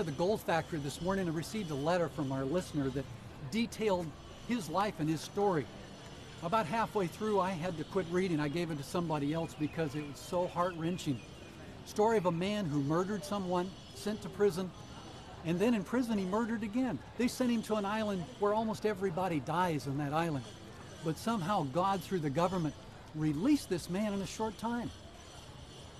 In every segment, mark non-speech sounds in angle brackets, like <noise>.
to the Gold Factory this morning and received a letter from our listener that detailed his life and his story. About halfway through, I had to quit reading. I gave it to somebody else because it was so heart wrenching. Story of a man who murdered someone, sent to prison, and then in prison he murdered again. They sent him to an island where almost everybody dies on that island. But somehow God, through the government, released this man in a short time.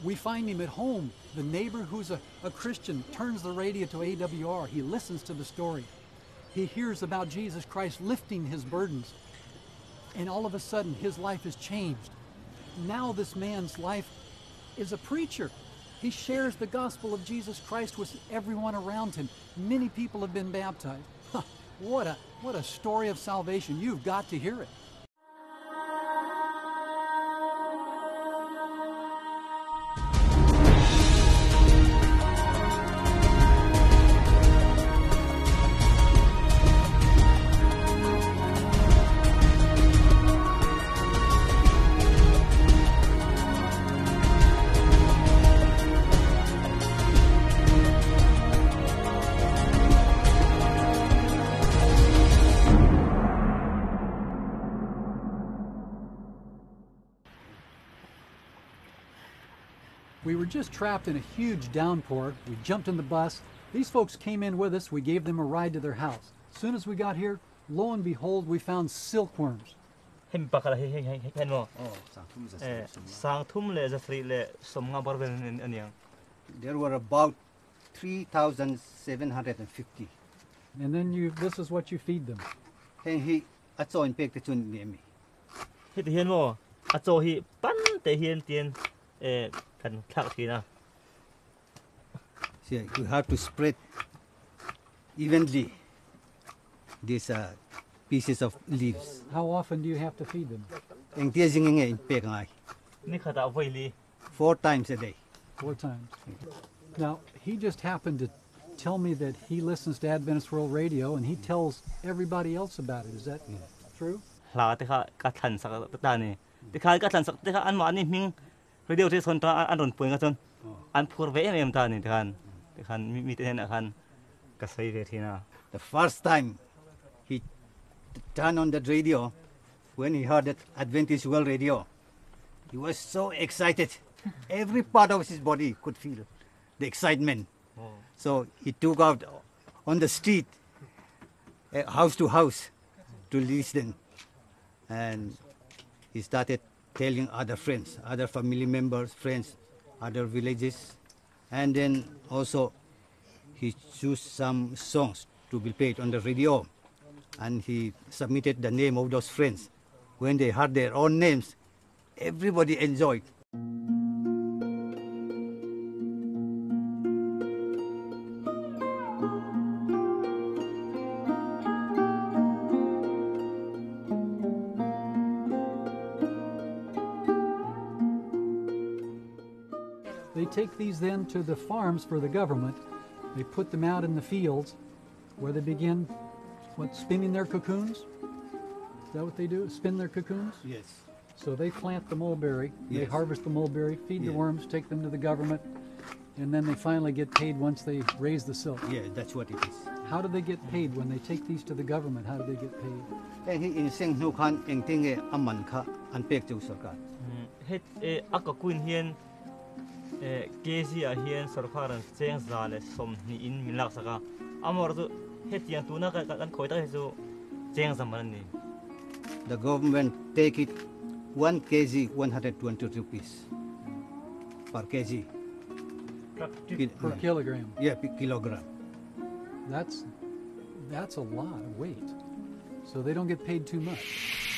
We find him at home. The neighbor who's a, a Christian turns the radio to AWR. He listens to the story. He hears about Jesus Christ lifting his burdens. And all of a sudden, his life has changed. Now, this man's life is a preacher. He shares the gospel of Jesus Christ with everyone around him. Many people have been baptized. <laughs> what, a, what a story of salvation. You've got to hear it. trapped in a huge downpour. We jumped in the bus. These folks came in with us. We gave them a ride to their house. As soon as we got here, lo and behold, we found silkworms. Oh, there were about 3750 and then you this is what you feed them and tun he eh can cut enough. you. See, you have to spread evenly these uh, pieces of leaves. How often do you have to feed them? Four times a day. Four times. Now, he just happened to tell me that he listens to Adventist World Radio and he tells everybody else about it. Is that mm. true? thế first time he turned on that radio when he heard that Adventist World Radio he was so excited. Every part of his body could feel the excitement. Oh. So he took out on the street eh, house to house to listen and he started telling other friends, other family members, friends, other villages. And then also he chose some songs to be played on the radio. And he submitted the name of those friends. When they heard their own names, everybody enjoyed. Then to the farms for the government. They put them out in the fields where they begin, what, spinning their cocoons? Is that what they do? Spin their cocoons? Yes. So they plant the mulberry, yes. they harvest the mulberry, feed yeah. the worms, take them to the government, and then they finally get paid once they raise the silk. Yeah, that's what it is. How do they get paid when they take these to the government? How do they get paid? zale som ni in saka amor ka kan khoi ta zaman ni the government take it 1 kg 120 rupees per kg. Per kilogram. Yeah per kilogram. That's that's a lot of weight. So they don't get paid too much.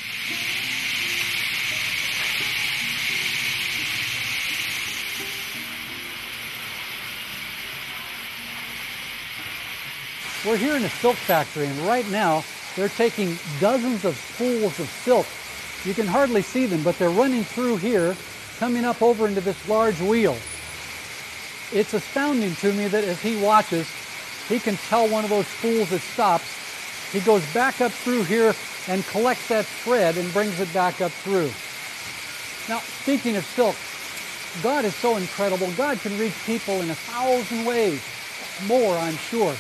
We're here in a silk factory, and right now they're taking dozens of spools of silk. You can hardly see them, but they're running through here, coming up over into this large wheel. It's astounding to me that as he watches, he can tell one of those spools that stops. He goes back up through here and collects that thread and brings it back up through. Now, speaking of silk, God is so incredible. God can reach people in a thousand ways. more, I'm sure.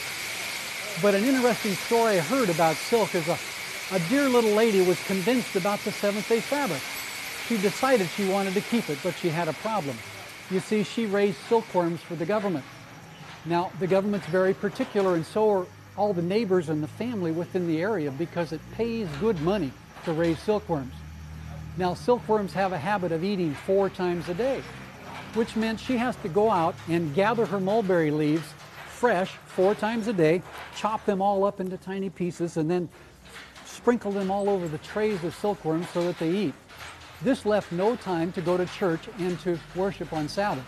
But an interesting story I heard about silk is a, a dear little lady was convinced about the seventh day Sabbath. She decided she wanted to keep it, but she had a problem. You see, she raised silkworms for the government. Now, the government's very particular, and so are all the neighbors and the family within the area because it pays good money to raise silkworms. Now, silkworms have a habit of eating four times a day, which meant she has to go out and gather her mulberry leaves fresh four times a day, chop them all up into tiny pieces, and then sprinkle them all over the trays of silkworms so that they eat. This left no time to go to church and to worship on Sabbath.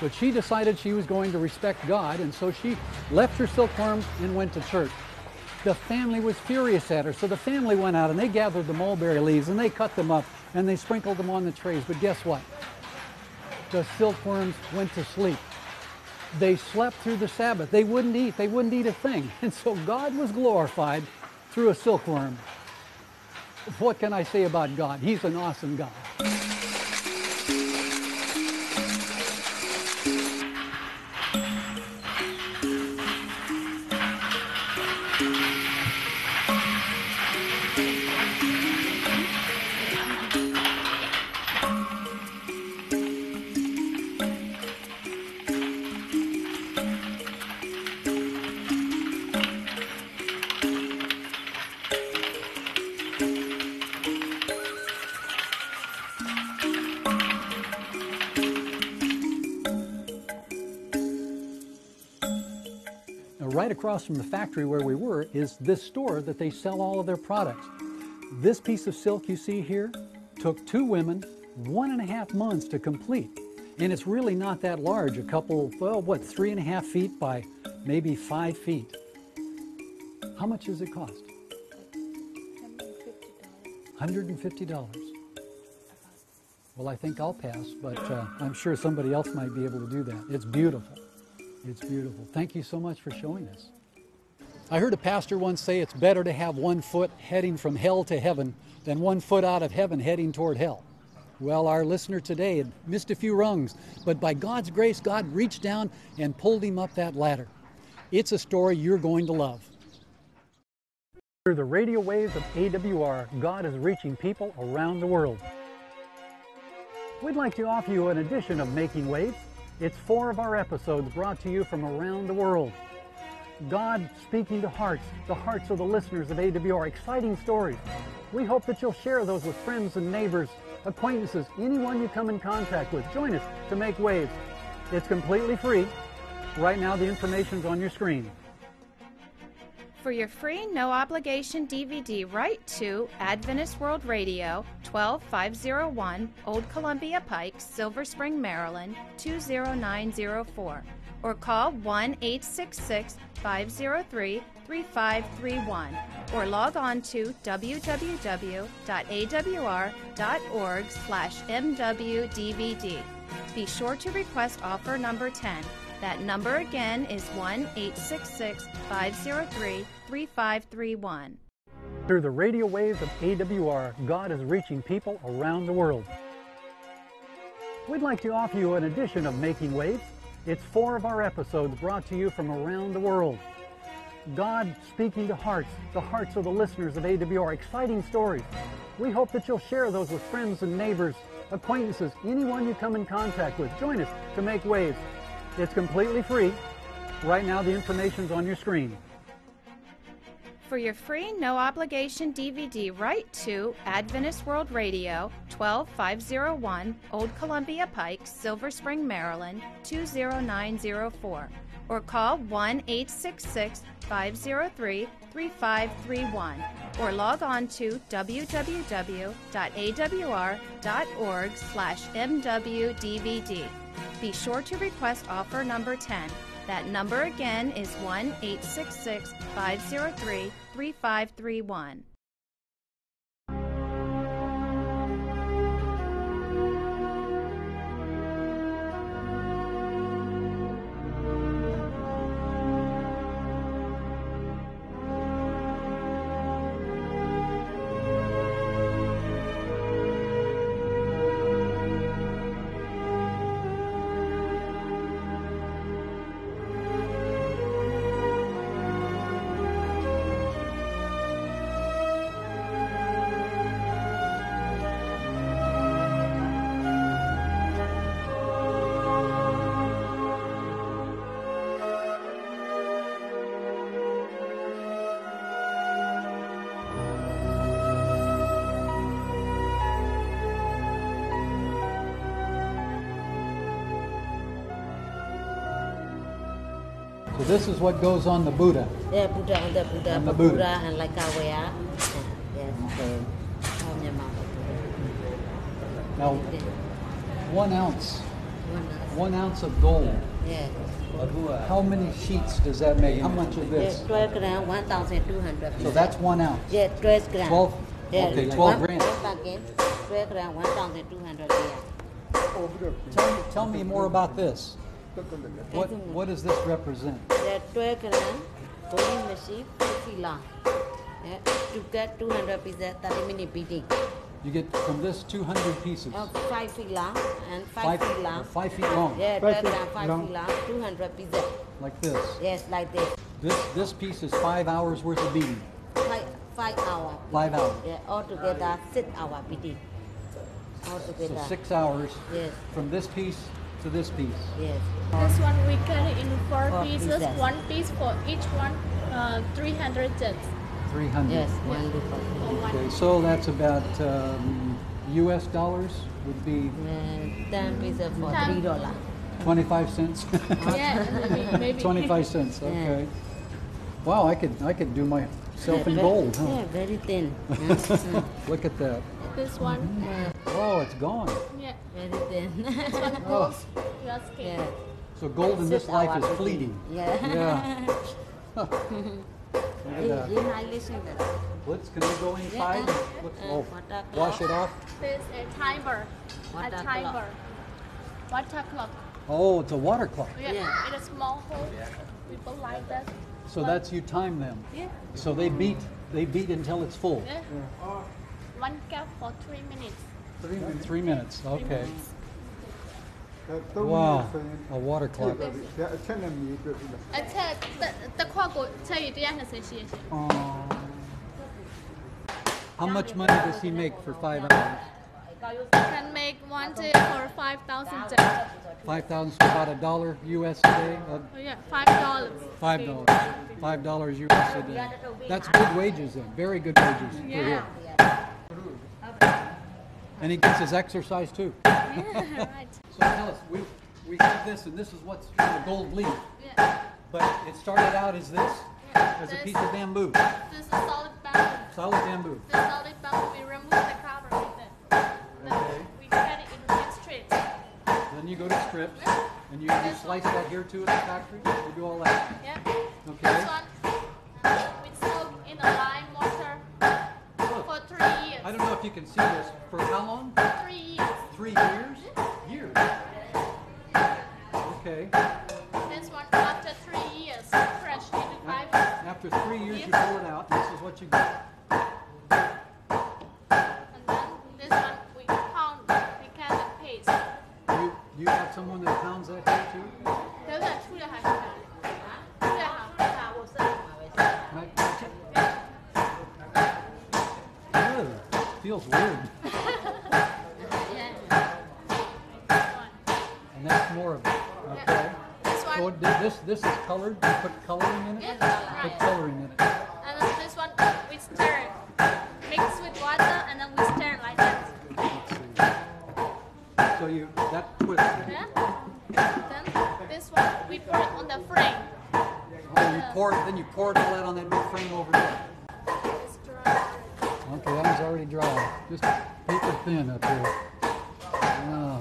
But she decided she was going to respect God, and so she left her silkworms and went to church. The family was furious at her, so the family went out and they gathered the mulberry leaves and they cut them up and they sprinkled them on the trays. But guess what? The silkworms went to sleep. They slept through the Sabbath. They wouldn't eat. They wouldn't eat a thing. <laughs> And so God was glorified through a silkworm. What can I say about God? He's an awesome God. Right across from the factory where we were is this store that they sell all of their products. This piece of silk you see here took two women one and a half months to complete. And it's really not that large, a couple, well, what, three and a half feet by maybe five feet. How much does it cost? $150. $150. Well, I think I'll pass, but uh, I'm sure somebody else might be able to do that. It's beautiful. It's beautiful. Thank you so much for showing us. I heard a pastor once say it's better to have one foot heading from hell to heaven than one foot out of heaven heading toward hell. Well, our listener today had missed a few rungs, but by God's grace, God reached down and pulled him up that ladder. It's a story you're going to love. Through the radio waves of AWR, God is reaching people around the world. We'd like to offer you an edition of Making Waves. It's four of our episodes brought to you from around the world. God speaking to hearts, the hearts of the listeners of AWR, exciting stories. We hope that you'll share those with friends and neighbors, acquaintances, anyone you come in contact with. Join us to make waves. It's completely free. Right now, the information's on your screen. For your free, no obligation DVD, write to Adventist World Radio, 12501 Old Columbia Pike, Silver Spring, Maryland, 20904, or call 1 866 503 3531, or log on to www.awr.org slash mwdvd. Be sure to request offer number 10. That number again is 1 866 503 3531. Through the radio waves of AWR, God is reaching people around the world. We'd like to offer you an edition of Making Waves. It's four of our episodes brought to you from around the world. God speaking to hearts, the hearts of the listeners of AWR, exciting stories. We hope that you'll share those with friends and neighbors, acquaintances, anyone you come in contact with. Join us to make waves. It's completely free. Right now, the information's on your screen. For your free, no obligation DVD, write to Adventist World Radio, 12501 Old Columbia Pike, Silver Spring, Maryland, 20904, or call 1 866 503 3531, or log on to www.awr.org slash mwdvd. Be sure to request offer number 10. That number again is 1 866 503 3531. This is what goes on the Buddha. Yeah, Buddha on the Buddha, On the Buddha, Buddha. and like our way up. Yes. Okay. Now, Okay. one ounce, One else. one ounce of gold. Yeah. How many sheets does that make? How much of Yeah, this? 12 gram, 1,200. So that's one ounce. Yeah, 12 gram. 12 Yeah, okay, 12 one- grams. 12 gram, 1,200 yeah. Tell me, tell me more about this. What, what does this represent? Yeah, 12 gram, holding machine, 50. Yeah, to get 200 pieces, 30 minute beating. You get from this 200 pieces, Uh, 5 feet long and 5, five, feet long. five feet long, Yeah, Five feet 5 long. feet long, 200 pieces. like this. Yes, like this. This, this piece is five hours worth of beating. Five, five hour. Five hours. Yeah, altogether 6 hour beating. So Altogether. six hours Yes, from this piece to this piece. yes. This one we carry in four Four pieces, pieces. one piece for each one, uh, 300 cents. 300. Yes, one. Okay, so that's about um, U.S. dollars would be Uh, 10 pieces for Ten. $3. 25 cents. Yeah, maybe. maybe. <laughs> 25 cents. <laughs> Yeah. Okay. Wow, I could I could do myself in Yeah, gold. Huh? Yeah, very thin. <laughs> Look at that. This one, yeah, Oh, it's gone. yeah. very thin. This one <laughs> goes your skin. yeah. So gold in this life is fleeting. Yeah. Yeah. <laughs> Look at that. Inhalation. Let's can we go inside? Yeah. Uh, oh, wash it off. This a timer. A Water clock. timer. Water clock. Oh, it's a water clock. Yeah, Yeah. in a small hole. People like that. So one. that's you time them. Yeah. So they beat they beat until it's full. Yeah. yeah. One cup for three minutes. Three minutes. Three minutes. Okay. Wow, a water clock. How much money does he make for five hours? Can make one day for 5,000 cents. Five thousand, about a dollar US a day. Uh, Oh yeah, five dollars. Five dollars. Five dollars US a day. That's good wages then. Very good wages for Yeah. him. And he gets his exercise too. <laughs> Yeah, right. So tell us, we we have this, and this is what's the gold leaf. Yeah. But it started out as this, as a piece of bamboo, This is solid bamboo. solid bamboo. This solid bamboo, we remove the cover with it. Then we cut it into big strips. Then you go to strips, and you, you slice that here too at the factory. You do all that. Yeah. Okay. This one, uh, we soak in a lime water for three years. I don't know if you can see this. For how long? Pour it. Then you pour all that on that big frame over there. Okay, that one's already dry. Just paper thin up here. Wow.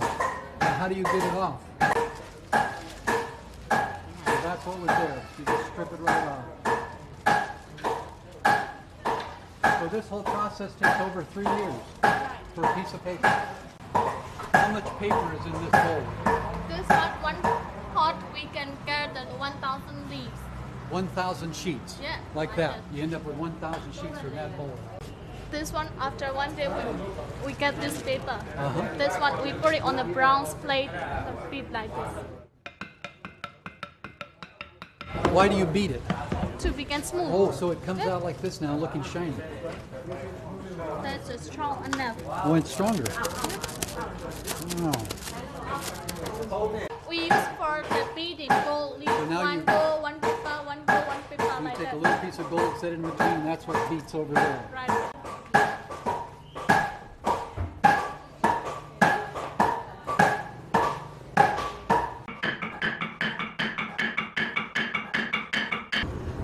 Now how do you get it off? So that's what was there. You just strip it right off. So this whole process takes over three years for a piece of paper. How much paper is in this bowl? This one, one pot, we can gather 1,000 leaves. 1,000 sheets. Yeah, Like that. You end up with 1,000 sheets from that bowl. This one, after one day, we, we get this paper. Uh-huh. This one, we put it on a bronze plate, a bit like this, Why do you beat it? to become smooth. Oh, so it comes out like this now, looking shiny. That's uh, strong enough. Oh, it's stronger. Oh. Set in between, that's what beats over there. Right.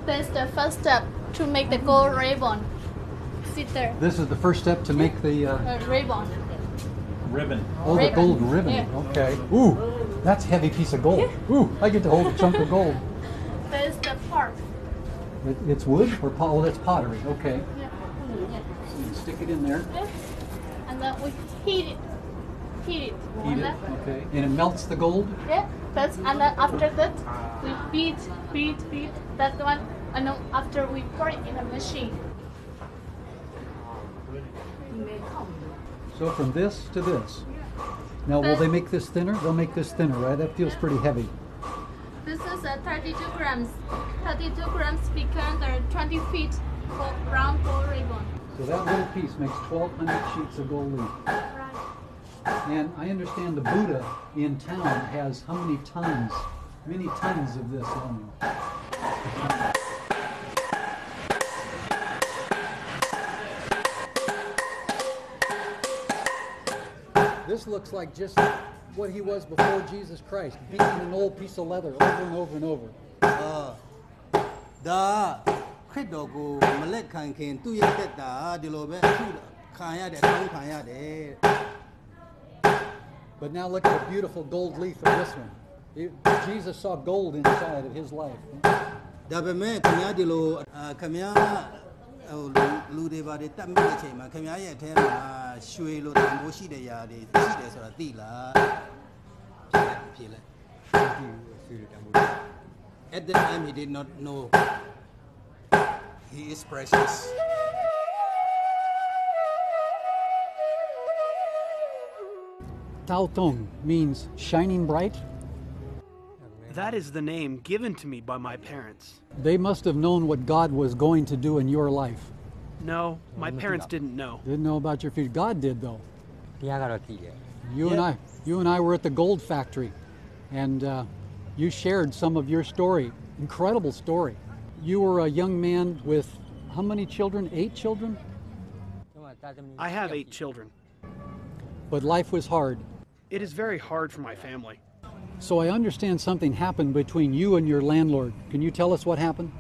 That's the first step to make the gold ribbon. Sit there. This is the first step to make the uh, Uh, ribbon. ribbon oh the Ribbon. gold ribbon. Yeah. Okay. Ooh, that's a heavy piece of gold. Ooh, I get to hold a chunk of gold. That's the part. It, it's wood or pot? Oh, that's pottery. Okay. Yeah. You stick it in there. Yeah. And then we heat it. Heat it. Heat and it. Okay. And it melts the gold. Yeah, that's and then after that we beat, beat, beat that one, and then after we pour it in a machine. So from this to this. Now, will they make this thinner? They'll make this thinner, right? That feels pretty heavy. Is a 32 grams. 32 grams become the 20 feet for round gold ribbon. So that little piece makes 1,200 sheets of gold leaf. And I understand the Buddha in town has how many tons? Many tons of this on him. This looks like just what he was before Jesus Christ, beating an old piece of leather over and over and over. ဒါခရစ်တော်ကိုမလက်ခံခင်သူ့ရဲ့တက်တာဒီလိုပဲအခုခံရတယ်တောင်းခံရတယ် But now look at the beautiful gold leaf of this one. It- Jesus saw gold inside of his life. ဒါပေမဲ့ခင်ဗျားဒီလိုအာခင်ဗျားဟိုလူလူတွေပါတွေတတ်မိတဲ့အချိန်မှာခင်ဗျားရဲ့အထဲမှာ ရွှေလိုတန်ဖိုးရှိတဲ့ຢာတွေရှိတယ်ဆိုတာသိလားဖြေလိုက်ဖြေလိုက် At the time he did not know he is precious Tao Tong means shining bright. That is the name given to me by my parents. They must have known what God was going to do in your life. No, my parents didn't know. Didn't know about your feet. God did though. You yep. and I, you and I were at the gold factory, and uh, you shared some of your story. Incredible story. You were a young man with how many children? Eight children. I have eight children. But life was hard. It is very hard for my family. So I understand something happened between you and your landlord. Can you tell us what happened?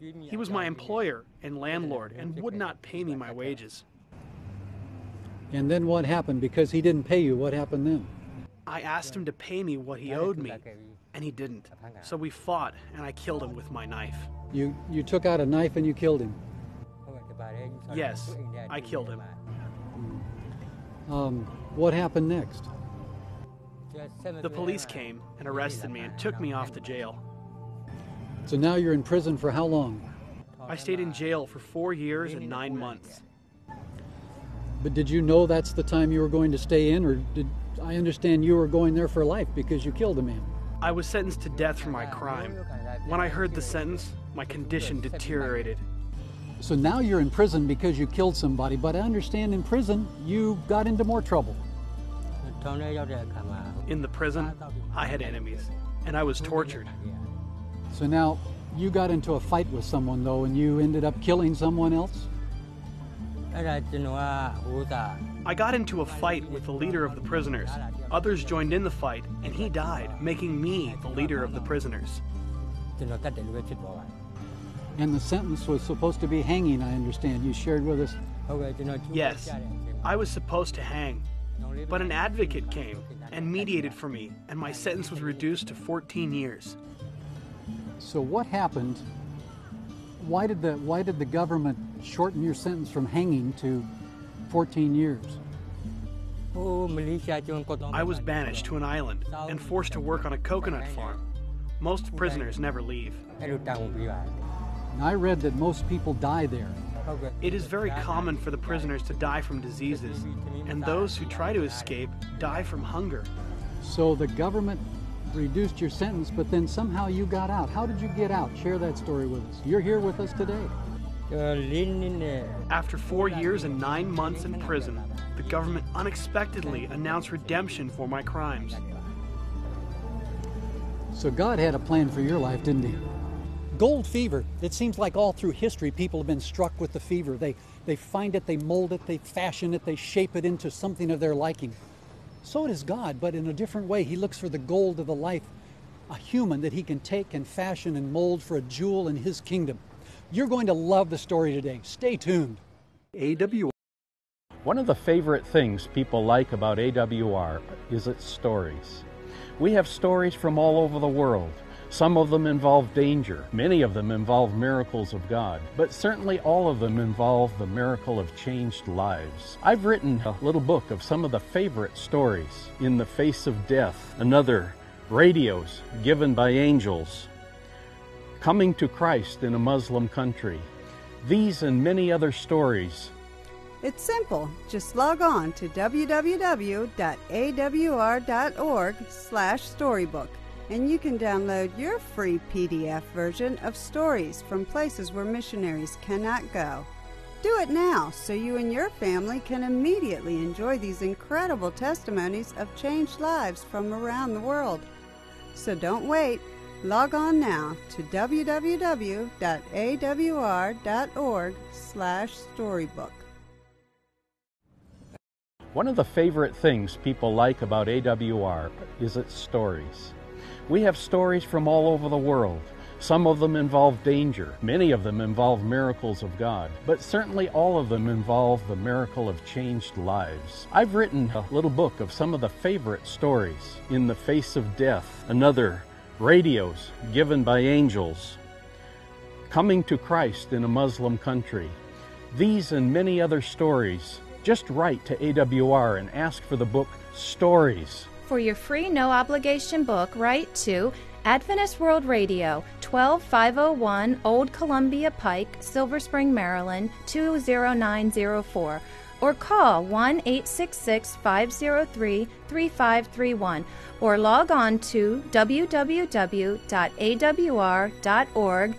He was my employer and landlord and would not pay me my wages. And then what happened? Because he didn't pay you, what happened then? I asked him to pay me what he owed me, and he didn't. So we fought, and I killed him with my knife. You, you took out a knife and you killed him? Yes, I killed him. Hmm. Um, what happened next? The police came and arrested me and took me off to jail. So now you're in prison for how long? I stayed in jail for four years and nine months. But did you know that's the time you were going to stay in, or did I understand you were going there for life because you killed a man? I was sentenced to death for my crime. When I heard the sentence, my condition deteriorated. So now you're in prison because you killed somebody, but I understand in prison you got into more trouble. In the prison, I had enemies, and I was tortured. So now you got into a fight with someone though, and you ended up killing someone else? I got into a fight with the leader of the prisoners. Others joined in the fight, and he died, making me the leader of the prisoners. And the sentence was supposed to be hanging, I understand. You shared with us. Yes, I was supposed to hang. But an advocate came and mediated for me, and my sentence was reduced to 14 years. So what happened? Why did the why did the government shorten your sentence from hanging to 14 years? I was banished to an island and forced to work on a coconut farm. Most prisoners never leave. And I read that most people die there. It is very common for the prisoners to die from diseases, and those who try to escape die from hunger. So the government reduced your sentence, but then somehow you got out. How did you get out? Share that story with us. You're here with us today. After four years and nine months in prison, the government unexpectedly announced redemption for my crimes. So God had a plan for your life, didn't He? Gold fever. It seems like all through history people have been struck with the fever. They, they find it, they mold it, they fashion it, they shape it into something of their liking. So does God, but in a different way. He looks for the gold of the life a human that he can take and fashion and mold for a jewel in his kingdom. You're going to love the story today. Stay tuned. AWR. One of the favorite things people like about AWR is its stories. We have stories from all over the world. Some of them involve danger, many of them involve miracles of God, but certainly all of them involve the miracle of changed lives. I've written a little book of some of the favorite stories In the Face of Death, another, Radios Given by Angels, Coming to Christ in a Muslim Country. These and many other stories It's simple. Just log on to www.awr.org/storybook and you can download your free PDF version of stories from places where missionaries cannot go. Do it now so you and your family can immediately enjoy these incredible testimonies of changed lives from around the world. So don't wait. Log on now to www.awr.org/storybook. One of the favorite things people like about AWR is its stories. We have stories from all over the world. Some of them involve danger, many of them involve miracles of God, but certainly all of them involve the miracle of changed lives. I've written a little book of some of the favorite stories In the Face of Death, another, Radios Given by Angels, Coming to Christ in a Muslim Country. These and many other stories, just write to AWR and ask for the book Stories. For your free no obligation book, write to Adventist World Radio, 12501 Old Columbia Pike, Silver Spring, Maryland 20904 or call 1 866 503 3531 or log on to www.awr.org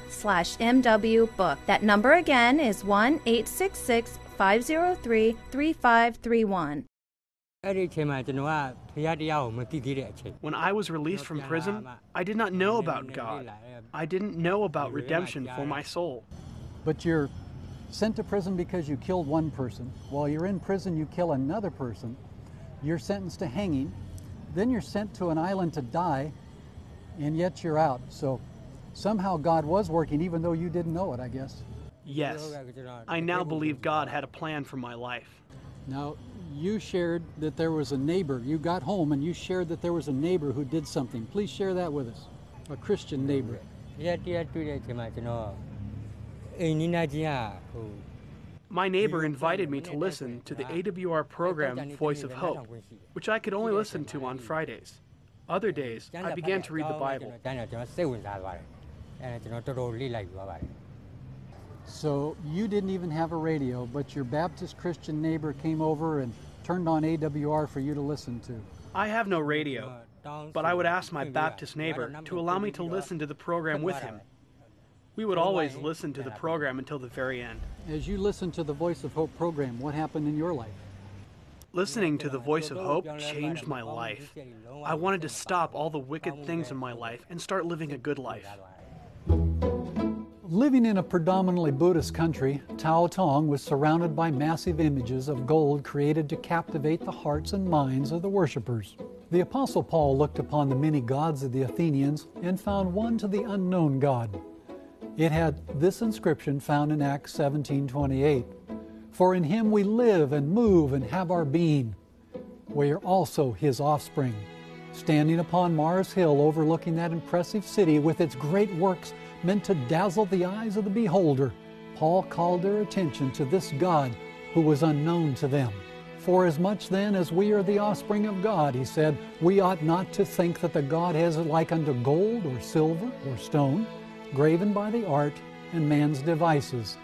slash mwbook. That number again is 1 866 503 3531. When I was released from prison, I did not know about God. I didn't know about redemption for my soul. But you're sent to prison because you killed one person. While you're in prison, you kill another person. You're sentenced to hanging. Then you're sent to an island to die, and yet you're out. So somehow God was working, even though you didn't know it, I guess. Yes, I now believe God had a plan for my life. Now, you shared that there was a neighbor. You got home and you shared that there was a neighbor who did something. Please share that with us. A Christian neighbor. My neighbor invited me to listen to the AWR program Voice of Hope, which I could only listen to on Fridays. Other days, I began to read the Bible. So you didn't even have a radio, but your Baptist Christian neighbor came over and turned on AWR for you to listen to. I have no radio, but I would ask my Baptist neighbor to allow me to listen to the program with him. We would always listen to the program until the very end. As you listened to the Voice of Hope program, what happened in your life? Listening to the Voice of Hope changed my life. I wanted to stop all the wicked things in my life and start living a good life. Living in a predominantly Buddhist country, Tao Tong was surrounded by massive images of gold created to captivate the hearts and minds of the worshippers. The Apostle Paul looked upon the many gods of the Athenians and found one to the unknown God. It had this inscription found in Acts 17:28. For in him we live and move and have our being. We are also his offspring. Standing upon Mars Hill overlooking that impressive city with its great works meant to dazzle the eyes of the beholder, Paul called their attention to this God who was unknown to them. For as much then as we are the offspring of God, he said, we ought not to think that the Godhead is like unto gold or silver or stone, graven by the art and man's devices.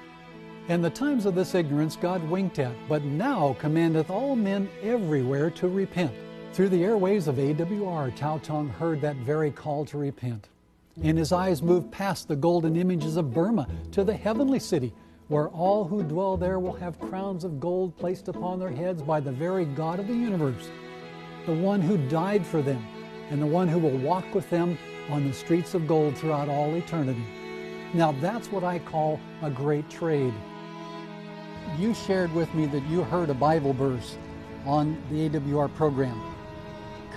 And the times of this ignorance God winked at, but now commandeth all men everywhere to repent. Through the airways of AWR, Tao Tong heard that very call to repent. And his eyes moved past the golden images of Burma to the heavenly city, where all who dwell there will have crowns of gold placed upon their heads by the very God of the universe, the one who died for them, and the one who will walk with them on the streets of gold throughout all eternity. Now that's what I call a great trade. You shared with me that you heard a Bible verse on the AWR program.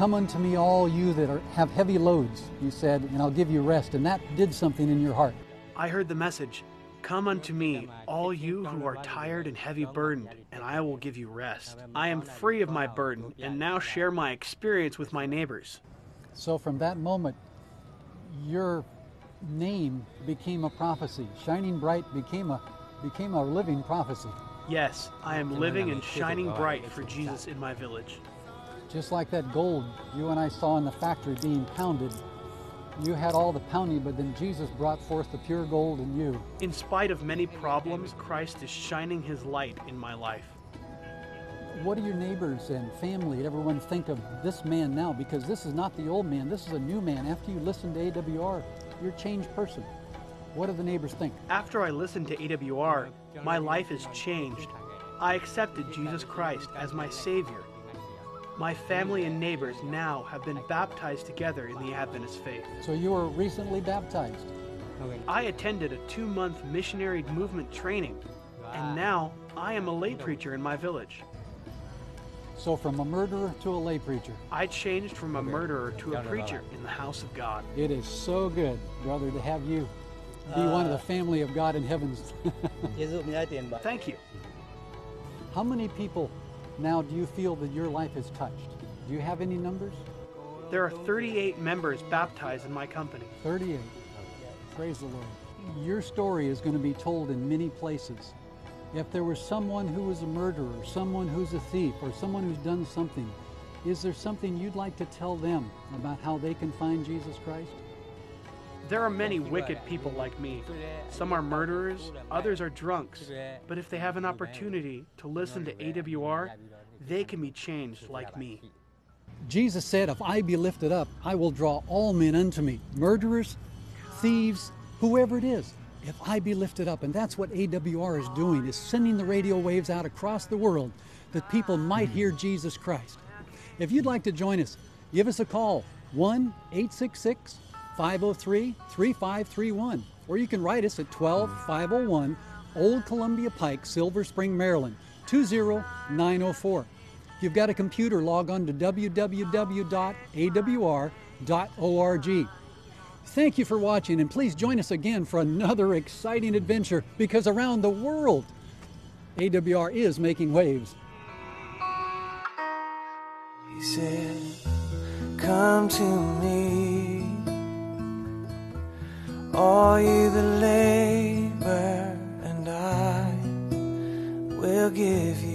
Come unto me, all you that are, have heavy loads, you said, and I'll give you rest. And that did something in your heart. I heard the message Come unto me, all you who are tired and heavy burdened, and I will give you rest. I am free of my burden, and now share my experience with my neighbors. So from that moment, your name became a prophecy. Shining Bright became a became a living prophecy. Yes, I am living and shining bright for Jesus in my village. Just like that gold you and I saw in the factory being pounded. You had all the pounding, but then Jesus brought forth the pure gold in you. In spite of many problems, Christ is shining his light in my life. What do your neighbors and family and everyone think of this man now? Because this is not the old man, this is a new man. After you listen to AWR, you're a changed person. What do the neighbors think? After I listened to AWR, my life is changed. I accepted Jesus Christ as my Savior. My family and neighbors now have been baptized together in the Adventist faith. So you were recently baptized. I attended a two month missionary movement training, and now I am a lay preacher in my village. So from a murderer to a lay preacher. I changed from a murderer to a preacher in the house of God. It is so good, brother, to have you be one of the family of God in heavens. <laughs> Thank you. How many people now do you feel that your life is touched? Do you have any numbers? There are 38 members baptized in my company. 38. Praise the Lord. Your story is going to be told in many places. If there was someone who was a murderer, someone who's a thief, or someone who's done something, is there something you'd like to tell them about how they can find Jesus Christ? There are many wicked people like me. Some are murderers, others are drunks. But if they have an opportunity to listen to AWR, they can be changed like me. Jesus said, If I be lifted up, I will draw all men unto me murderers, thieves, whoever it is. If I be lifted up. And that's what AWR is doing, is sending the radio waves out across the world that people might hear Jesus Christ. If you'd like to join us, give us a call 1 866 503 3531. Or you can write us at 12501 Old Columbia Pike, Silver Spring, Maryland 20904. If you've got a computer, log on to www.awr.org. Thank you for watching, and please join us again for another exciting adventure because around the world, AWR is making waves. He said, Come to me, all you the labor and I will give you.